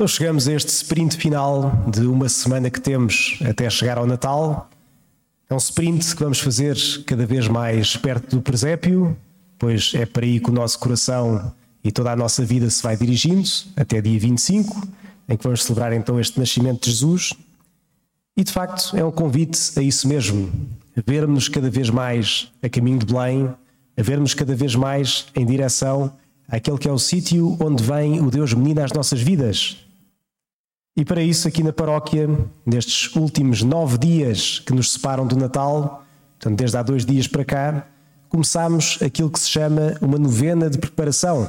Então chegamos a este sprint final de uma semana que temos até chegar ao Natal. É um sprint que vamos fazer cada vez mais perto do presépio, pois é para aí que o nosso coração e toda a nossa vida se vai dirigindo, até dia 25, em que vamos celebrar então este nascimento de Jesus. E de facto é um convite a isso mesmo, a vermos cada vez mais a caminho de Belém, a vermos cada vez mais em direção àquele que é o sítio onde vem o Deus menino às nossas vidas. E para isso, aqui na paróquia, nestes últimos nove dias que nos separam do Natal, portanto, desde há dois dias para cá, começámos aquilo que se chama uma novena de preparação.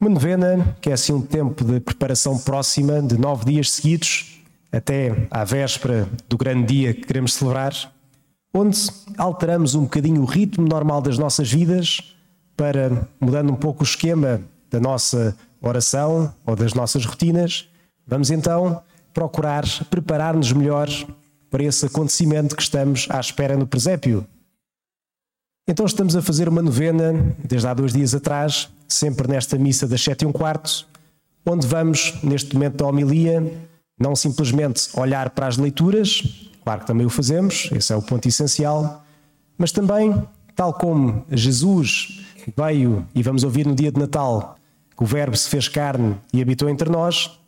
Uma novena que é assim um tempo de preparação próxima de nove dias seguidos, até à véspera do grande dia que queremos celebrar, onde alteramos um bocadinho o ritmo normal das nossas vidas para, mudando um pouco o esquema da nossa oração ou das nossas rotinas, Vamos então procurar preparar-nos melhor para esse acontecimento que estamos à espera no presépio. Então estamos a fazer uma novena, desde há dois dias atrás, sempre nesta missa das sete e um quarto, onde vamos, neste momento da homilia, não simplesmente olhar para as leituras, claro que também o fazemos, esse é o ponto essencial, mas também, tal como Jesus veio, e vamos ouvir no dia de Natal, que o Verbo se fez carne e habitou entre nós,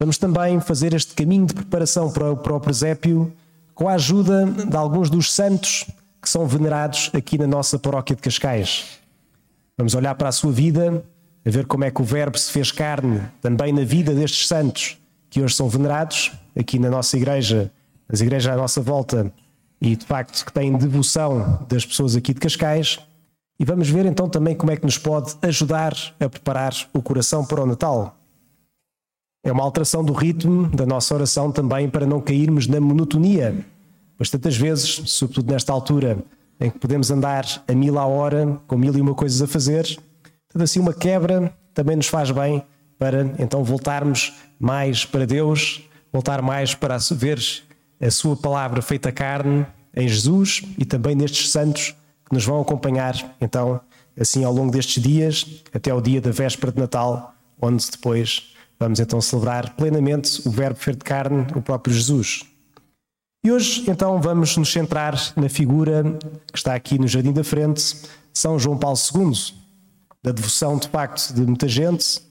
Vamos também fazer este caminho de preparação para o, para o presépio com a ajuda de alguns dos santos que são venerados aqui na nossa paróquia de Cascais. Vamos olhar para a sua vida, a ver como é que o Verbo se fez carne também na vida destes santos que hoje são venerados aqui na nossa igreja, as igrejas à nossa volta e de facto que têm devoção das pessoas aqui de Cascais. E vamos ver então também como é que nos pode ajudar a preparar o coração para o Natal. É uma alteração do ritmo da nossa oração também para não cairmos na monotonia. Mas tantas vezes, sobretudo nesta altura, em que podemos andar a mil à hora, com mil e uma coisas a fazer, tanto assim uma quebra também nos faz bem para então voltarmos mais para Deus, voltar mais para ver a Sua palavra feita carne em Jesus e também nestes santos que nos vão acompanhar, então, assim ao longo destes dias, até o dia da véspera de Natal, onde depois Vamos então celebrar plenamente o Verbo feito de carne, o próprio Jesus. E hoje, então, vamos nos centrar na figura que está aqui no Jardim da Frente, São João Paulo II, da devoção de facto de muita gente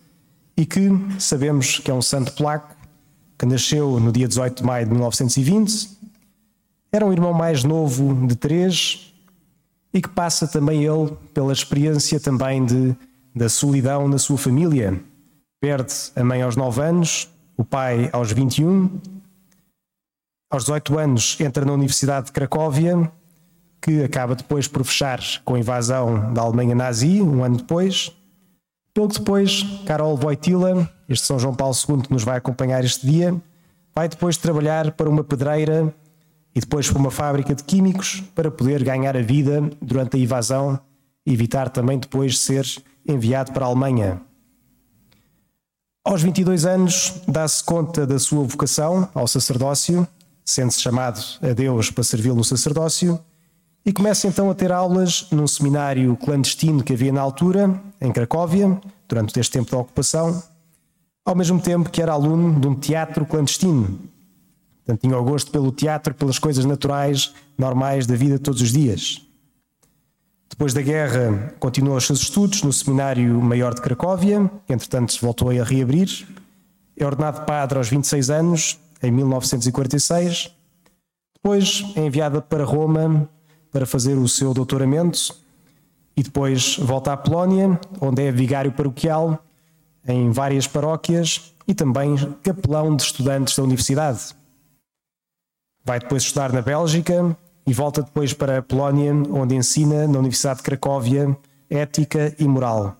e que sabemos que é um santo polaco que nasceu no dia 18 de maio de 1920. Era um irmão mais novo de três e que passa também ele pela experiência também de, da solidão na sua família Perde a mãe aos 9 anos, o pai aos 21. Aos 18 anos entra na Universidade de Cracóvia, que acaba depois por fechar com a invasão da Alemanha nazi, um ano depois. Pouco depois, Karol Wojtyla, este São João Paulo II que nos vai acompanhar este dia, vai depois trabalhar para uma pedreira e depois para uma fábrica de químicos para poder ganhar a vida durante a invasão e evitar também depois ser enviado para a Alemanha. Aos 22 anos, dá-se conta da sua vocação ao sacerdócio, sendo-se chamado a Deus para servi-lo no sacerdócio, e começa então a ter aulas num seminário clandestino que havia na altura, em Cracóvia, durante este tempo da ocupação, ao mesmo tempo que era aluno de um teatro clandestino. Portanto, tinha o gosto pelo teatro, pelas coisas naturais, normais da vida todos os dias. Depois da guerra, continuou os seus estudos no Seminário Maior de Cracóvia, que entretanto voltou a reabrir. É ordenado padre aos 26 anos, em 1946. Depois é enviada para Roma para fazer o seu doutoramento e depois volta à Polónia, onde é vigário paroquial em várias paróquias e também capelão de estudantes da universidade. Vai depois estudar na Bélgica, e volta depois para a Polónia, onde ensina na Universidade de Cracóvia ética e moral.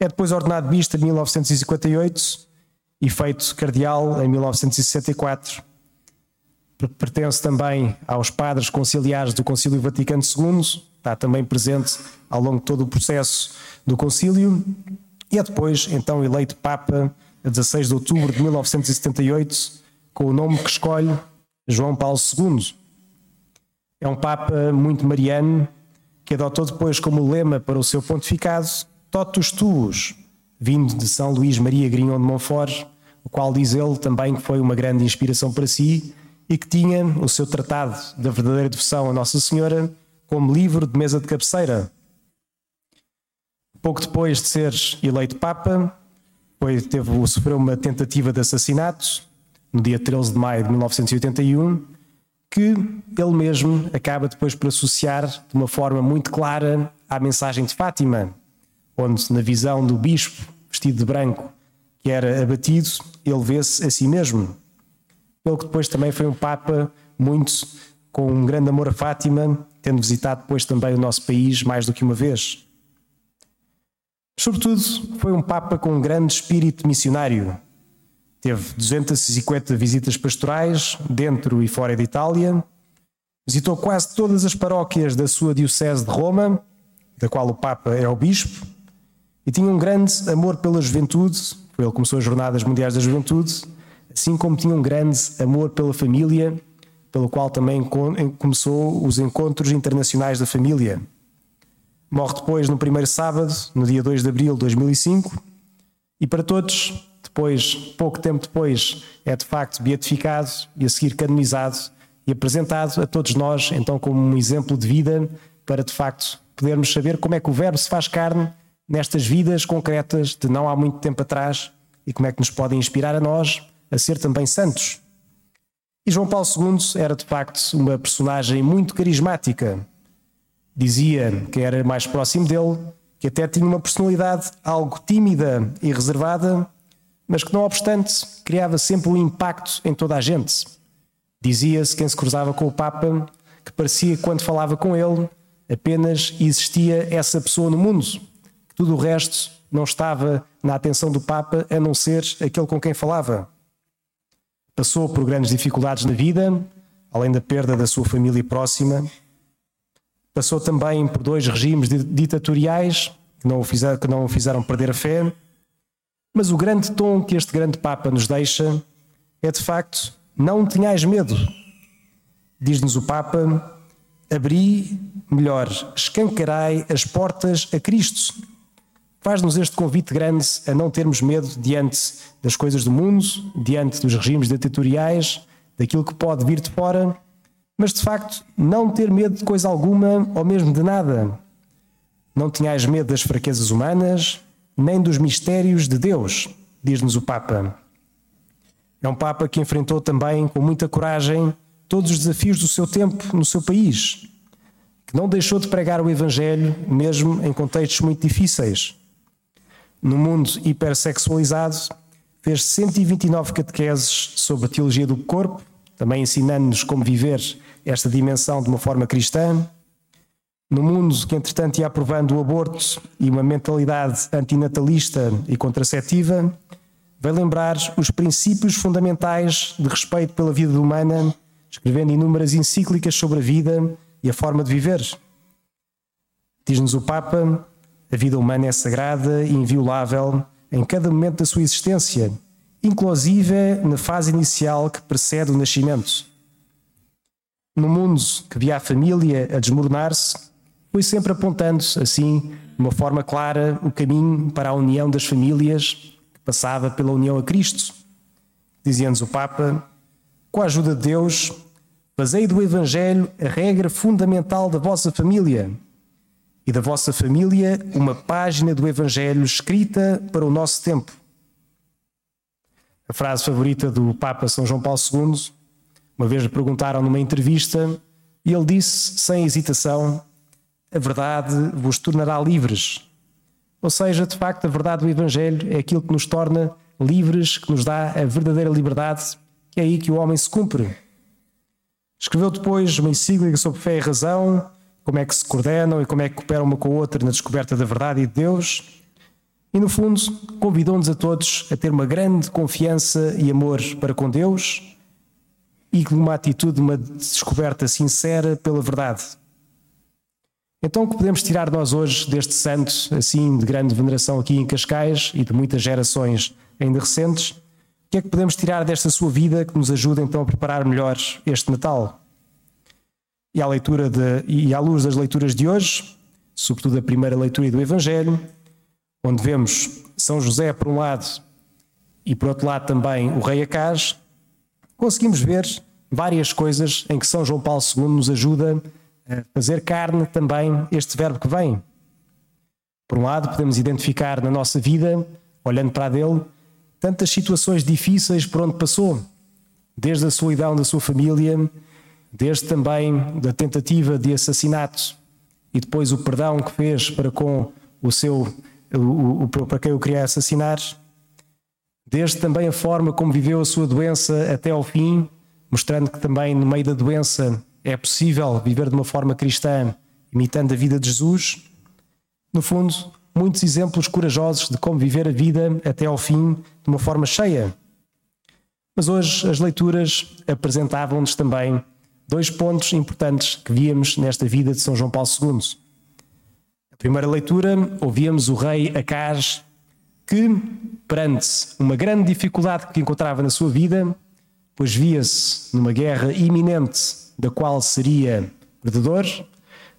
É depois ordenado bispo em 1958 e feito cardeal em 1964. Pertence também aos padres conciliares do Concílio Vaticano II, está também presente ao longo de todo o processo do concílio e é depois então eleito Papa a 16 de outubro de 1978 com o nome que escolhe João Paulo II. É um Papa muito mariano que adotou depois como lema para o seu pontificado Totus Tuus, vindo de São Luís Maria Grignon de Montfort, o qual diz ele também que foi uma grande inspiração para si e que tinha o seu tratado da verdadeira devoção a Nossa Senhora como livro de mesa de cabeceira. Pouco depois de ser eleito Papa, foi, teve, sofreu uma tentativa de assassinato no dia 13 de maio de 1981, que ele mesmo acaba depois por associar de uma forma muito clara à mensagem de Fátima, onde, na visão do bispo vestido de branco que era abatido, ele vê-se a si mesmo. Ele que depois também foi um Papa muito com um grande amor a Fátima, tendo visitado depois também o nosso país mais do que uma vez. Sobretudo, foi um Papa com um grande espírito missionário. Teve 250 visitas pastorais dentro e fora de Itália, visitou quase todas as paróquias da sua Diocese de Roma, da qual o Papa é o Bispo, e tinha um grande amor pela juventude, foi ele que começou as Jornadas Mundiais da Juventude, assim como tinha um grande amor pela família, pelo qual também começou os encontros internacionais da família. Morre depois no primeiro sábado, no dia 2 de abril de 2005, e para todos, depois, pouco tempo depois, é de facto beatificado e a seguir canonizado e apresentado a todos nós, então, como um exemplo de vida para de facto podermos saber como é que o Verbo se faz carne nestas vidas concretas de não há muito tempo atrás e como é que nos podem inspirar a nós a ser também santos. E João Paulo II era de facto uma personagem muito carismática. Dizia que era mais próximo dele, que até tinha uma personalidade algo tímida e reservada, mas que, não obstante, criava sempre um impacto em toda a gente. Dizia-se quem se cruzava com o Papa que parecia que quando falava com ele apenas existia essa pessoa no mundo, que tudo o resto não estava na atenção do Papa a não ser aquele com quem falava. Passou por grandes dificuldades na vida, além da perda da sua família próxima. Passou também por dois regimes ditatoriais que não o fizeram, que não o fizeram perder a fé. Mas o grande tom que este grande Papa nos deixa é de facto: não tenhais medo. Diz-nos o Papa: abri, melhor, escancarai as portas a Cristo. Faz-nos este convite grande a não termos medo diante das coisas do mundo, diante dos regimes ditatoriais, daquilo que pode vir de fora, mas de facto não ter medo de coisa alguma ou mesmo de nada. Não tenhais medo das fraquezas humanas, nem dos mistérios de Deus, diz-nos o Papa. É um Papa que enfrentou também com muita coragem todos os desafios do seu tempo no seu país, que não deixou de pregar o Evangelho, mesmo em contextos muito difíceis no mundo hipersexualizado, fez 129 catequeses sobre a teologia do corpo, também ensinando-nos como viver esta dimensão de uma forma cristã. No mundo que, entretanto, ia aprovando o aborto e uma mentalidade antinatalista e contraceptiva, vai lembrar os princípios fundamentais de respeito pela vida humana, escrevendo inúmeras encíclicas sobre a vida e a forma de viver. Diz-nos o Papa a vida humana é sagrada e inviolável em cada momento da sua existência, inclusive na fase inicial que precede o nascimento. No mundo que via a família a desmoronar-se, foi sempre apontando, assim, de uma forma clara, o caminho para a união das famílias, que passava pela união a Cristo. Dizia-nos o Papa: com a ajuda de Deus, fazei do Evangelho a regra fundamental da vossa família e da vossa família uma página do Evangelho escrita para o nosso tempo. A frase favorita do Papa São João Paulo II, uma vez lhe perguntaram numa entrevista, e ele disse, sem hesitação: A verdade vos tornará livres. Ou seja, de facto, a verdade do Evangelho é aquilo que nos torna livres, que nos dá a verdadeira liberdade, que é aí que o homem se cumpre. Escreveu depois uma encíclica sobre fé e razão, como é que se coordenam e como é que cooperam uma com a outra na descoberta da verdade e de Deus. E no fundo, convidou-nos a todos a ter uma grande confiança e amor para com Deus e uma atitude, uma descoberta sincera pela verdade. Então, o que podemos tirar nós hoje deste santo, assim, de grande veneração aqui em Cascais e de muitas gerações ainda recentes? O que é que podemos tirar desta sua vida que nos ajuda então a preparar melhor este Natal? E à, leitura de, e à luz das leituras de hoje, sobretudo a primeira leitura do Evangelho, onde vemos São José por um lado e por outro lado também o rei Acaz, conseguimos ver várias coisas em que São João Paulo II nos ajuda a fazer carne também este verbo que vem. Por um lado, podemos identificar na nossa vida, olhando para a dele, tantas situações difíceis por onde passou, desde a solidão da sua família, desde também da tentativa de assassinato e depois o perdão que fez para com o seu o, o, para quem o queria assassinar, desde também a forma como viveu a sua doença até ao fim, mostrando que também no meio da doença é possível viver de uma forma cristã, imitando a vida de Jesus. No fundo, muitos exemplos corajosos de como viver a vida até ao fim de uma forma cheia. Mas hoje as leituras apresentavam-nos também dois pontos importantes que víamos nesta vida de São João Paulo II. A primeira leitura, ouvíamos o rei Acaz que, perante uma grande dificuldade que encontrava na sua vida, pois via-se numa guerra iminente da qual seria perdedor,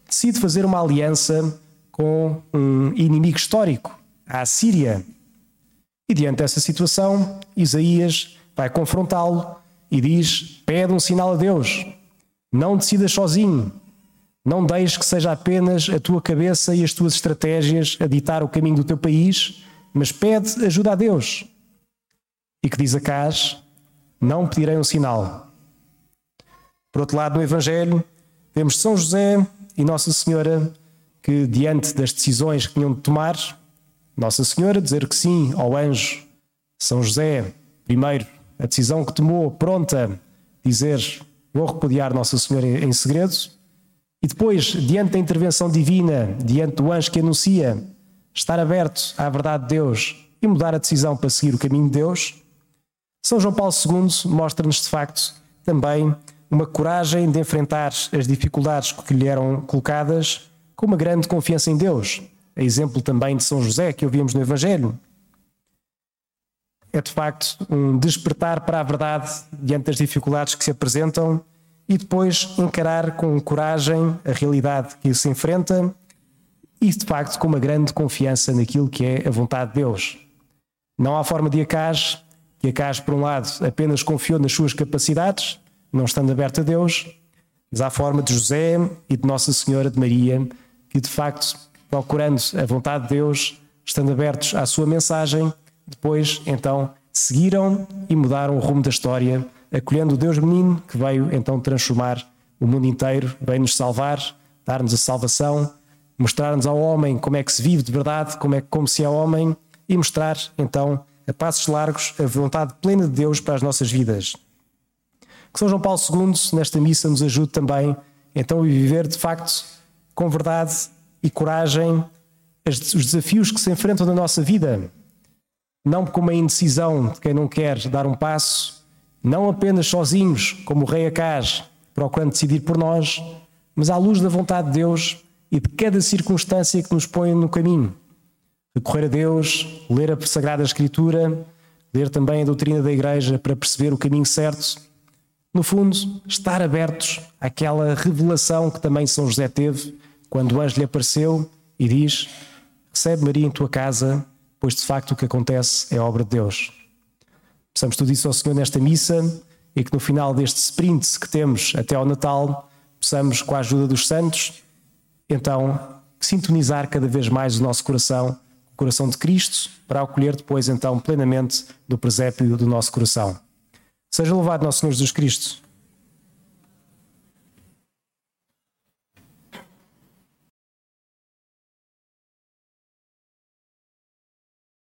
decide fazer uma aliança com um inimigo histórico, a Assíria. E diante dessa situação, Isaías vai confrontá-lo e diz: Pede um sinal a Deus, não decidas sozinho, não deixes que seja apenas a tua cabeça e as tuas estratégias a ditar o caminho do teu país, mas pede ajuda a Deus. E que diz Acás: Não pedirei um sinal. Por outro lado, no Evangelho, vemos São José e Nossa Senhora que, diante das decisões que tinham de tomar, Nossa Senhora dizer que sim ao anjo, São José, primeiro, a decisão que tomou, pronta, dizer vou repudiar Nossa Senhora em segredo, e depois, diante da intervenção divina, diante do anjo que anuncia, estar aberto à verdade de Deus e mudar a decisão para seguir o caminho de Deus, São João Paulo II mostra-nos de facto também uma coragem de enfrentar as dificuldades que lhe eram colocadas com uma grande confiança em Deus. É exemplo também de São José que ouvimos no Evangelho. É de facto um despertar para a verdade diante das dificuldades que se apresentam e depois encarar com coragem a realidade que se enfrenta e de facto com uma grande confiança naquilo que é a vontade de Deus. Não há forma de Acaz, que Acaz, por um lado, apenas confiou nas suas capacidades, não estando aberto a Deus, mas há forma de José e de Nossa Senhora de Maria, que de facto, procurando a vontade de Deus, estando abertos à sua mensagem, depois então seguiram e mudaram o rumo da história, acolhendo o Deus menino que veio então transformar o mundo inteiro, veio nos salvar, dar-nos a salvação mostrar-nos ao homem como é que se vive de verdade, como é como se é homem e mostrar então a passos largos a vontade plena de Deus para as nossas vidas. Que São João Paulo II nesta missa nos ajude também então a viver de facto com verdade e coragem os desafios que se enfrentam na nossa vida, não como a indecisão de quem não quer dar um passo, não apenas sozinhos, como o rei Acaz, procurando decidir por nós, mas à luz da vontade de Deus e de cada circunstância que nos põe no caminho. Recorrer a Deus, ler a Sagrada Escritura, ler também a doutrina da Igreja para perceber o caminho certo. No fundo, estar abertos àquela revelação que também São José teve quando o anjo lhe apareceu e diz: Recebe Maria em tua casa, pois de facto o que acontece é obra de Deus. Peçamos tudo isso ao Senhor nesta missa e que no final deste sprint que temos até ao Natal, possamos, com a ajuda dos santos, então sintonizar cada vez mais o nosso coração, o coração de Cristo, para acolher depois então plenamente do presépio do nosso coração. Seja louvado nosso Senhor Jesus Cristo.